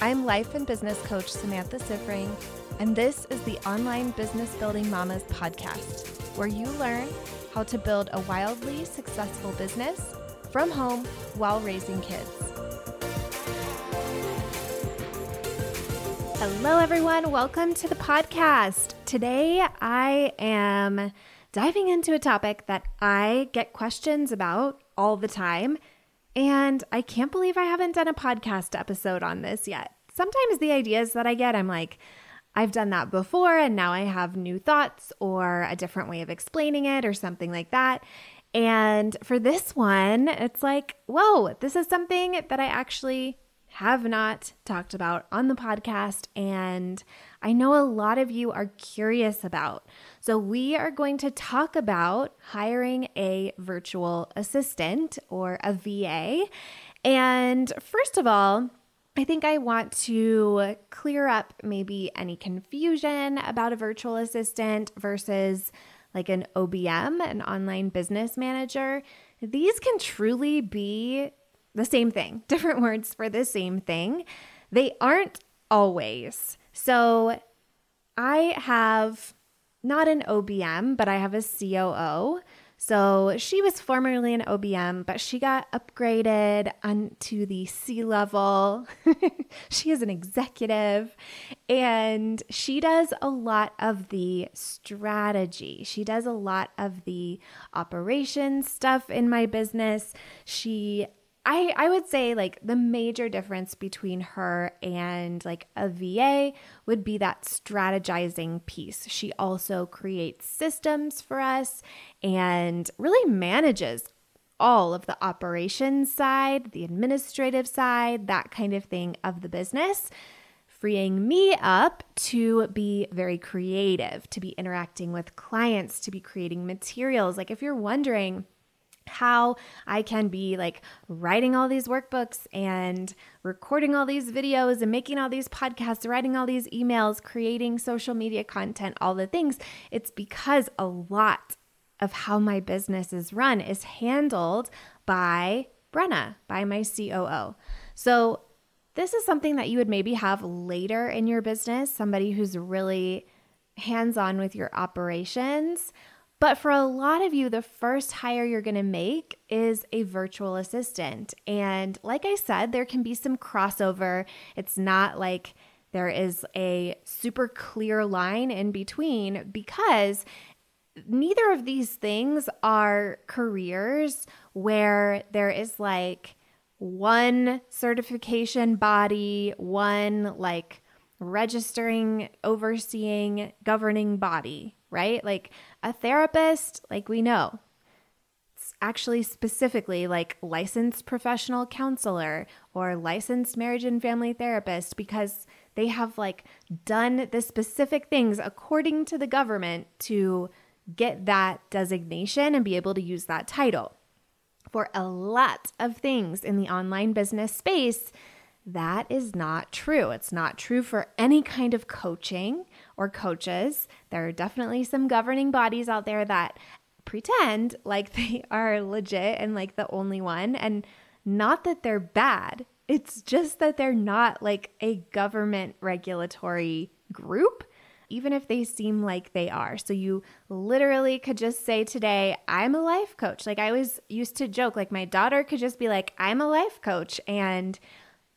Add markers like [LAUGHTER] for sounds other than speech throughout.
I'm life and business coach Samantha Siffring, and this is the Online Business Building Mamas podcast, where you learn how to build a wildly successful business from home while raising kids. Hello, everyone. Welcome to the podcast. Today, I am diving into a topic that I get questions about all the time and I can't believe I haven't done a podcast episode on this yet. Sometimes the ideas that I get, I'm like, I've done that before and now I have new thoughts or a different way of explaining it or something like that. And for this one, it's like, whoa, this is something that I actually have not talked about on the podcast. And I know a lot of you are curious about. So, we are going to talk about hiring a virtual assistant or a VA. And first of all, I think I want to clear up maybe any confusion about a virtual assistant versus like an OBM, an online business manager. These can truly be the same thing, [LAUGHS] different words for the same thing. They aren't always. So I have not an OBM, but I have a COO. So she was formerly an OBM, but she got upgraded onto the C level. [LAUGHS] she is an executive and she does a lot of the strategy. She does a lot of the operations stuff in my business. She I, I would say like the major difference between her and like a VA would be that strategizing piece. She also creates systems for us and really manages all of the operations side, the administrative side, that kind of thing of the business, freeing me up to be very creative, to be interacting with clients, to be creating materials. Like if you're wondering, how I can be like writing all these workbooks and recording all these videos and making all these podcasts, writing all these emails, creating social media content, all the things. It's because a lot of how my business is run is handled by Brenna, by my COO. So, this is something that you would maybe have later in your business, somebody who's really hands on with your operations but for a lot of you, the first hire you're going to make is a virtual assistant. And like I said, there can be some crossover. It's not like there is a super clear line in between because neither of these things are careers where there is like one certification body, one like registering, overseeing, governing body, right? Like a therapist, like we know, it's actually specifically like licensed professional counselor or licensed marriage and family therapist because they have like done the specific things according to the government to get that designation and be able to use that title. For a lot of things in the online business space, that is not true. It's not true for any kind of coaching or coaches. There are definitely some governing bodies out there that pretend like [LAUGHS] they are legit and like the only one. And not that they're bad, it's just that they're not like a government regulatory group, even if they seem like they are. So you literally could just say today, I'm a life coach. Like I was used to joke, like my daughter could just be like, I'm a life coach. And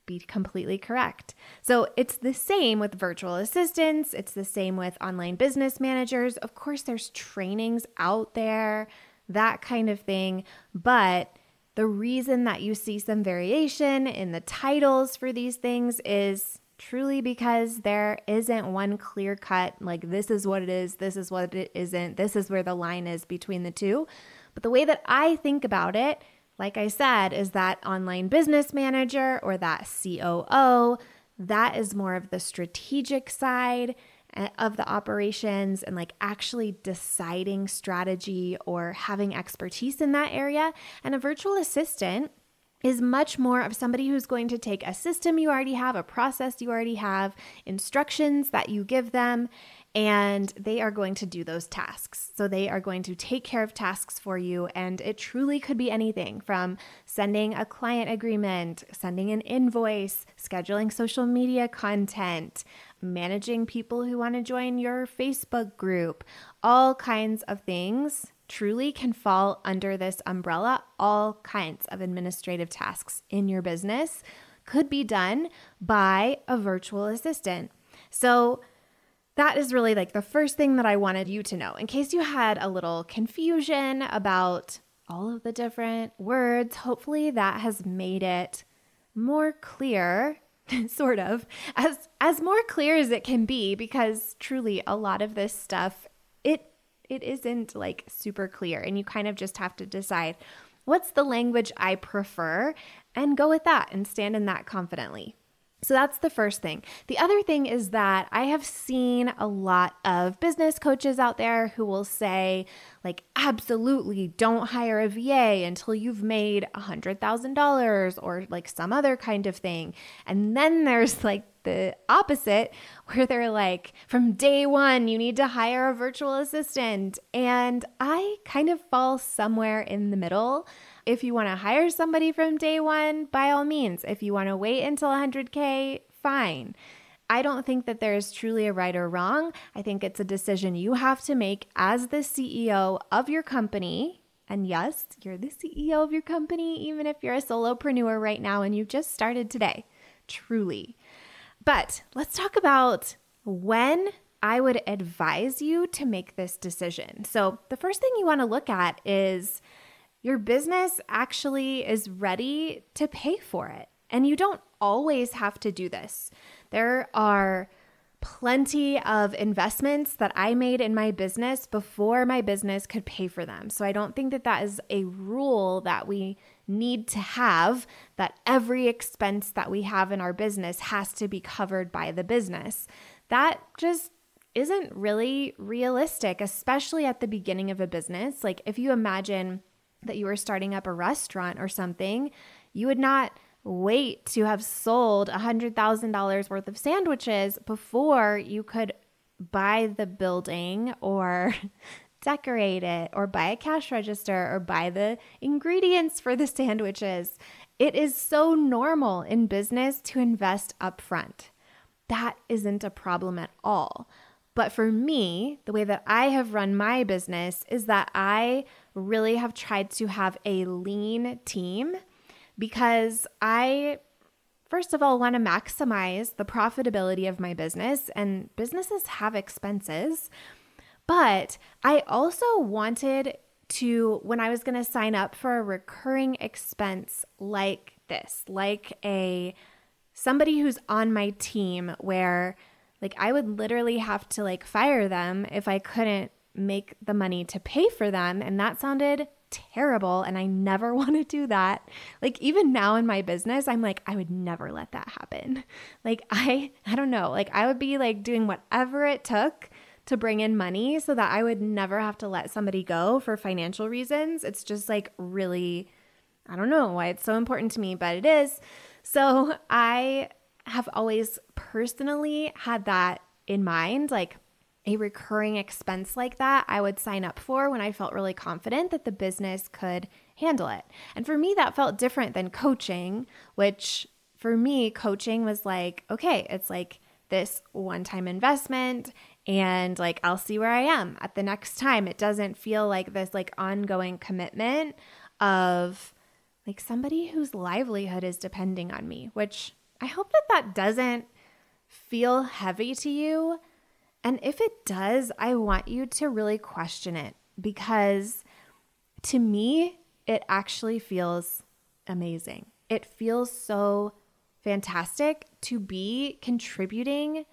be completely correct. So it's the same with virtual assistants, it's the same with online business managers. Of course, there's trainings out there, that kind of thing. But the reason that you see some variation in the titles for these things is truly because there isn't one clear cut, like, this is what it is, this is what it isn't, this is where the line is between the two. But the way that I think about it like I said, is that online business manager or that COO. That is more of the strategic side eh, of the operations and like actually deciding strategy or having expertise in that area. And a virtual assistant is much more of somebody who's going to take a system you already have, a process you already have, instructions that you give them, and they are going to do those tasks. So they are going to take care of tasks for you. And it truly could be anything from sending a client agreement, sending an invoice, scheduling social media content, managing people who want to join your Facebook group, all kinds of things truly can fall under this umbrella. All kinds of administrative tasks in your business could be done by a virtual assistant. So, that is really like the first thing that I wanted you to know in case you had a little confusion about all of the different words. Hopefully, that has made it more clear [LAUGHS] sort of as as more clear as it can be because truly a lot of this stuff it it isn't like super clear and you kind of just have to decide what's the language I prefer and go with that and stand in that confidently. So that's the first thing. The other thing is that I have seen a lot of business coaches out there who will say, like, absolutely don't hire a VA until you've made a $100,000 or like some other kind of thing. And then there's like the opposite where they're like, from day one, you need to hire a virtual assistant. And I kind of fall somewhere in the middle. If you want to hire somebody from day one, by all means. If you want to wait until 100K, fine. I don't think that there is truly a right or wrong. I think it's a decision you have to make as the CEO of your company. And yes, you're the CEO of your company, even if you're a solopreneur right now and you've just started today. Truly. But let's talk about when I would advise you to make this decision. So, the first thing you want to look at is your business actually is ready to pay for it. And you don't always have to do this. There are plenty of investments that I made in my business before my business could pay for them. So I don't think that that is a rule that we need to have that every expense that we have in our business has to be covered by the business. That just isn't really realistic, especially at the beginning of a business. Like if you imagine that you were starting up a restaurant or something, you would not wait to have sold $100,000 worth of sandwiches before you could buy the building or [LAUGHS] decorate it or buy a cash register or buy the ingredients for the sandwiches. It is so normal in business to invest upfront. That isn't a problem at all. But for me, the way that I have run my business is that I really have tried to have a lean team because I, first of all, want to maximize the profitability of my business, and businesses have expenses. But I also wanted to, when I was going to sign up for a recurring expense like this, like a somebody who's on my team where like I would literally have to like fire them if I couldn't make the money to pay for them. And that sounded terrible. And I never [LAUGHS] want to do that. Like, even now in my business, I'm like, I would never let that happen. Like, I, I don't know, like, I would be like doing whatever it took to bring in money so that I would never have to let somebody go for financial reasons. It's just like really, I don't know why it's so important to me, but it is. So I have always personally had that in mind. Like a recurring expense like that, I would sign up for when I felt really confident that the business could handle it. And for me, that felt different than coaching, which for me, coaching was like, okay, it's like this one time investment and like I'll see where I am at the next time. It doesn't feel like this like ongoing commitment of like somebody whose livelihood is depending on me, which I hope that that doesn't feel heavy to you. And if it does, I want you to really question it because to me, it actually feels amazing. It feels so fantastic to be contributing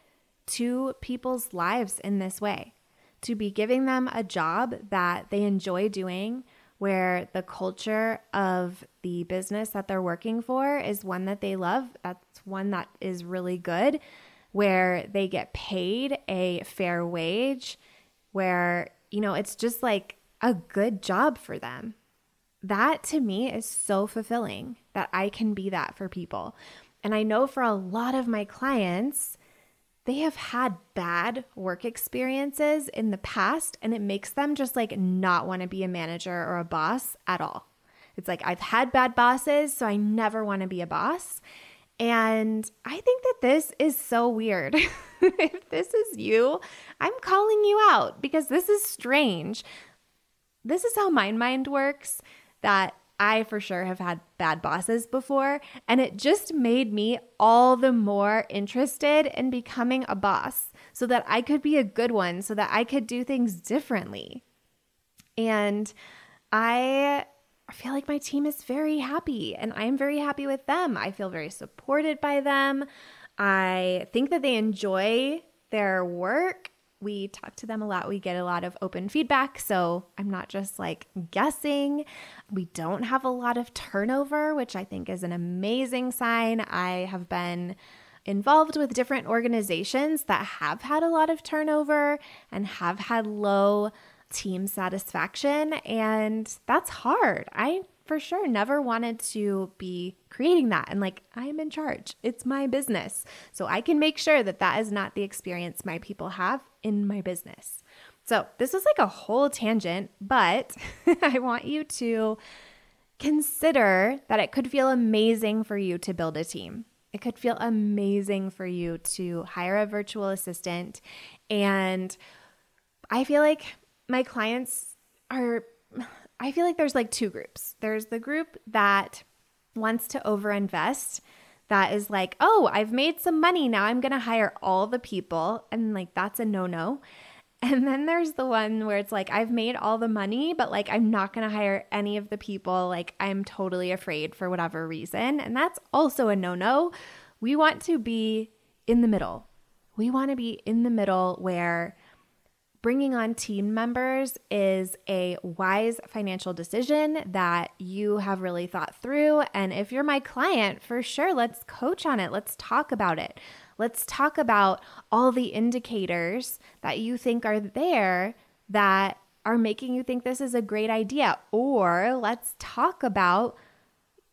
to people's lives in this way, to be giving them a job that they enjoy doing, where the culture of the business that they're working for is one that they love. That's one that is really good, where they get paid a fair wage, where, you know, it's just like a good job for them. That to me is so fulfilling that I can be that for people. And I know for a lot of my clients, they have had bad work experiences in the past and it makes them just like not want to be a manager or a boss at all. It's like I've had bad bosses, so I never want to be a boss. And I think that this is so weird. [LAUGHS] if this is you, I'm calling you out because this is strange. This is how my mind works that I for sure have had bad bosses before, and it just made me all the more interested in becoming a boss so that I could be a good one, so that I could do things differently. And I feel like my team is very happy, and I'm very happy with them. I feel very supported by them. I think that they enjoy their work we talk to them a lot. We get a lot of open feedback. So I'm not just like guessing. We don't have a lot of turnover, which I think is an amazing sign. I have been involved with different organizations that have had a lot of turnover and have had low team satisfaction. And that's hard. I for sure never wanted to be creating that. And like i'm in charge. It's my business. So i can make sure that that is not the experience my people have in my business. So this was like a whole tangent but [LAUGHS] i want you to consider that it could feel amazing for you to build a team. It could feel amazing for you to hire a virtual assistant. And i feel like my clients are I feel like there's like two groups. There's the group that wants to overinvest, that is like, oh, I've made some money. Now I'm going to hire all the people. And like, that's a no no. And then there's the one where it's like, I've made all the money, but like, I'm not going to hire any of the people. Like, I'm totally afraid for whatever reason. And that's also a no no. We want to be in the middle. We want to be in the middle where bringing on team members is a wise financial decision that you have really thought through. And if you're my client, for sure, let's coach on it. Let's talk about it. Let's talk about all the indicators that you think are there that are making you think this is a great idea. Or let's talk about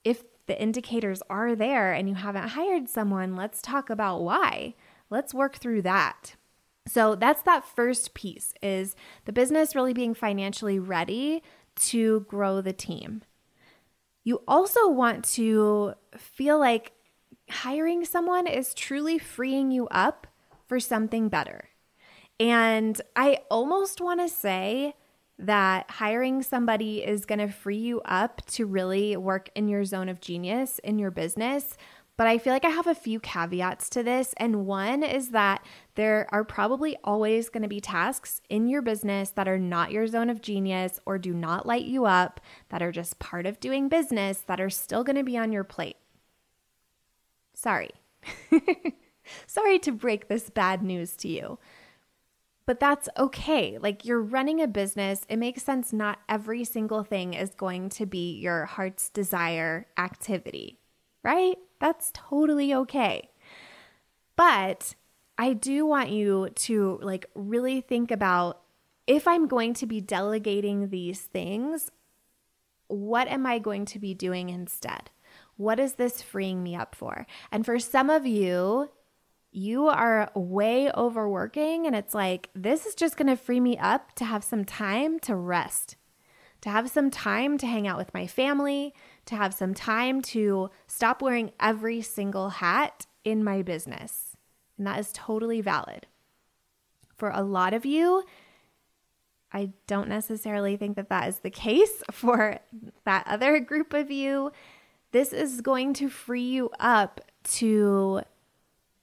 if the indicators are there and you haven't hired someone, let's talk about why. Let's work through that. So that's that first piece is the business really being financially ready to grow the team. You also want to feel like hiring someone is truly freeing you up for something better. And I almost want to say that hiring somebody is going to free you up to really work in your zone of genius in your business but I feel like I have a few caveats to this. And one is that there are probably always going to be tasks in your business that are not your zone of genius or do not light you up, that are just part of doing business, that are still going to be on your plate. Sorry. [LAUGHS] Sorry to break this bad news to you. But that's okay. Like you're running a business, it makes sense not every single thing is going to be your heart's desire activity, right? That's totally okay. But I do want you to like really think about if I'm going to be delegating these things, what am I going to be doing instead? What is this freeing me up for? And for some of you, you are way overworking, and it's like, this is just to free me up to have some time to rest, to have some time to hang out with my family, to have some time to stop wearing every single hat in my business. And that is totally valid. For a lot of you, I don't necessarily think that that is the case. [LAUGHS] For that other group of you, this is going to free you up to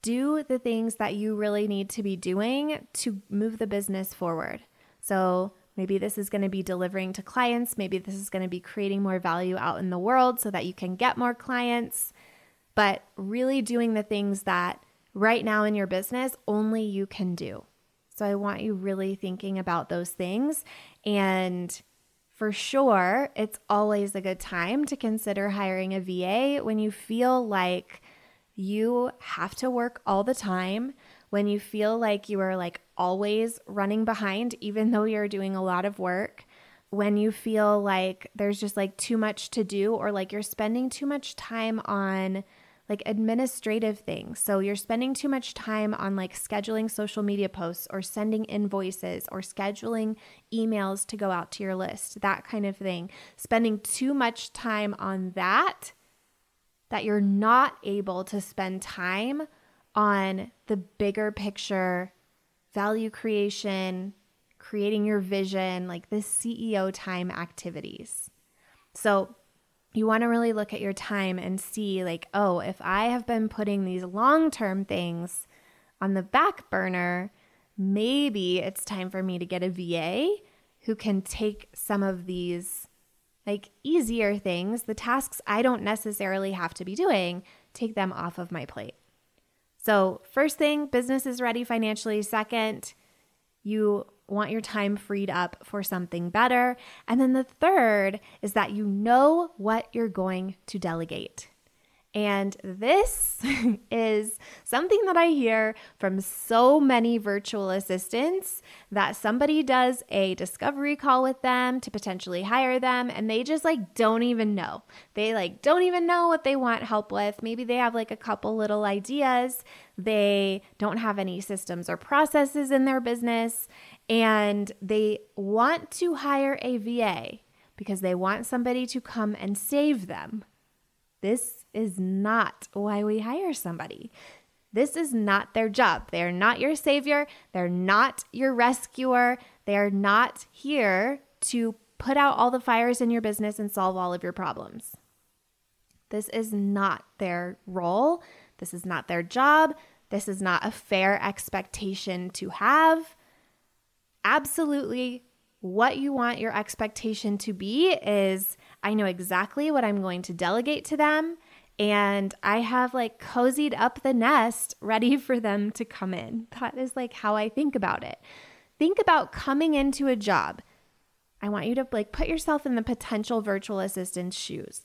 do the things that you really need to be doing to move the business forward. So, Maybe this is going to be delivering to clients. Maybe this is going to be creating more value out in the world so that you can get more clients. But really doing the things that right now in your business only you can do. So I want you really thinking about those things. And for sure, it's always a good time to consider hiring a VA when you feel like you have to work all the time when you feel like you are like always running behind, even though you're doing a lot of work, when you feel like there's just like too much to do or like you're spending too much time on like administrative things. So you're spending too much time on like scheduling social media posts or sending invoices or scheduling emails to go out to your list, that kind of thing. Spending too much time on that that you're not able to spend time on the bigger picture, value creation, creating your vision, like the CEO time activities. So, you want to really look at your time and see, like, oh, if I have been putting these long term things on the back burner, maybe it's time for me to get a VA who can take some of these like easier things, the tasks I don't necessarily have to be doing, take them off of my plate. So, first thing, business is ready financially. Second, you want your time freed up for something better. And then the third is that you know what you're going to delegate. And this [LAUGHS] is something that I hear from so many virtual assistants that somebody does a discovery call with them to potentially hire them and they just like don't even know. They like don't even know what they want help with. Maybe they have like a couple little ideas. They don't have any systems or processes in their business and they want to hire a VA because they want somebody to come and save them. This is not why we hire somebody. This is not their job. They are not your savior. They're not your rescuer. They are not here to put out all the fires in your business and solve all of your problems. This is not their role. This is not their job. This is not a fair expectation to have. Absolutely, what you want your expectation to be is I know exactly what I'm going to delegate to them. And I have like cozied up the nest ready [LAUGHS] for them to come in. That is like how I think about it. Think about coming into a job. I want you to like put yourself in the potential virtual assistant's shoes.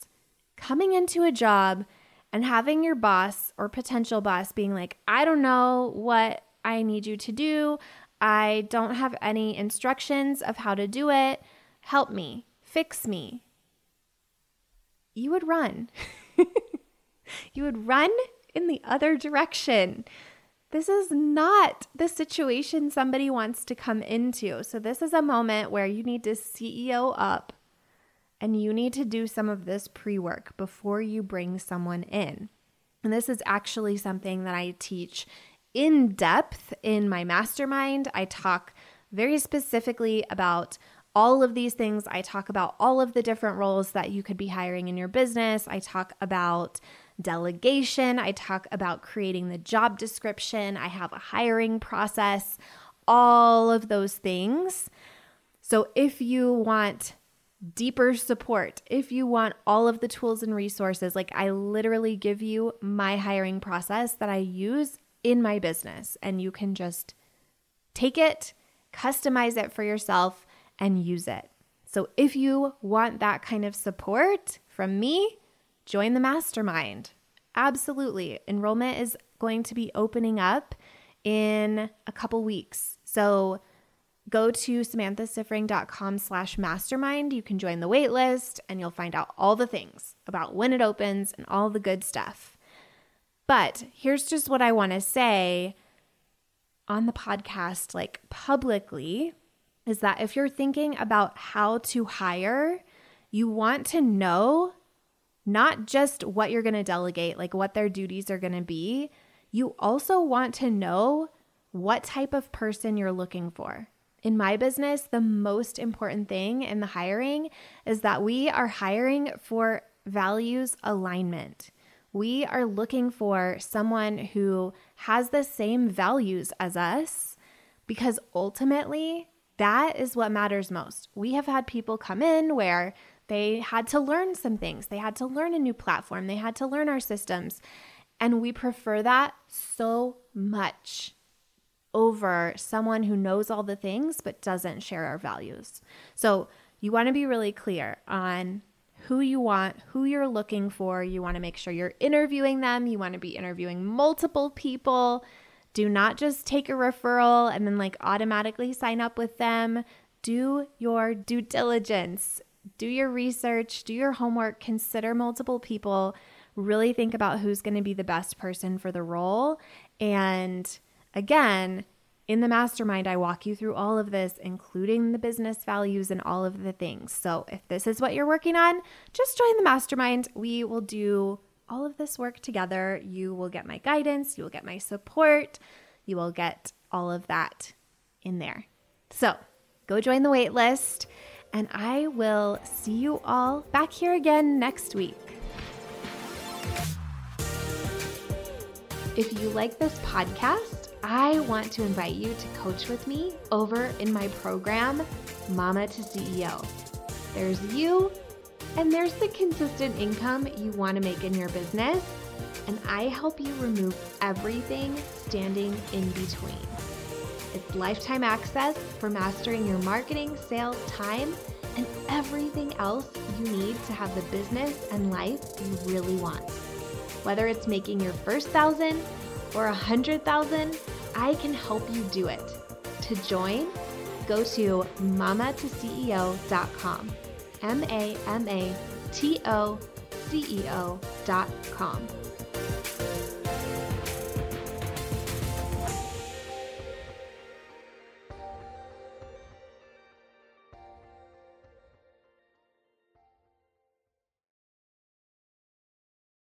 Coming into a job and having your boss or potential boss being like, I don't know what I need you to do. I don't have any instructions of how to do it. Help me, fix me, you would run. [LAUGHS] you would run in the other direction. This is not the situation somebody wants to come into. So, this is a moment where you need to CEO up and you need to do some of this pre work before you bring someone in. And this is actually something that I teach in depth in my mastermind. I talk very specifically about all of these things. I talk about all of the different roles that you could be hiring in your business. I talk about delegation. I talk about creating the job description. I have a hiring process, all of those things. So if you want deeper support, if you want all of the tools and resources, like I literally give you my hiring process that I use in my business, and you can just take it, customize it for yourself and use it. So if you want that kind of support from me, join the mastermind. Absolutely. Enrollment is going to be opening up in a couple weeks. So go to samanthasiffring.com slash mastermind. You can join the waitlist and you'll find out all the things about when it opens and all the good stuff. But here's just what I want to say on the podcast, like publicly, is that if you're thinking about how to hire, you want to know not just what you're going to delegate, like what their duties are going to be, you also want to know what type of person you're looking for. In my business, the most important thing in the hiring is that we are hiring for values alignment. We are looking for someone who has the same values as us because ultimately that is what matters most. We have had people come in where they had to learn some things, they had to learn a new platform, they had to learn our systems. And we prefer that so much over someone who knows all the things but doesn't share our values. So you want to be really clear on who you want, who you're looking for. You want to make sure you're interviewing them. You want to be interviewing multiple people. Do not just take a referral and then like automatically sign up with them. Do your due diligence, do your research, do your homework, consider multiple people, really think about who's going to be the best person for the role. And again, in the mastermind, I walk you through all of this, including the business values and all of the things. So if this is what you're working on, just join the mastermind. We will do all of this work together. You will get my guidance, you will get my support, you will get all of that in there. So go join the wait list, and I will see you all back here again next week. If you like this podcast, I want to invite you to coach with me over in my program, Mama to CEO. There's you, and there's the consistent income you want to make in your business, and I help you remove everything standing in between. It's lifetime access for mastering your marketing, sales, time, and everything else you need to have the business and life you really want. Whether it's making your first thousand or a hundred thousand, I can help you do it. To join, go to mamatoceo.com. M A M A T O C E O.com.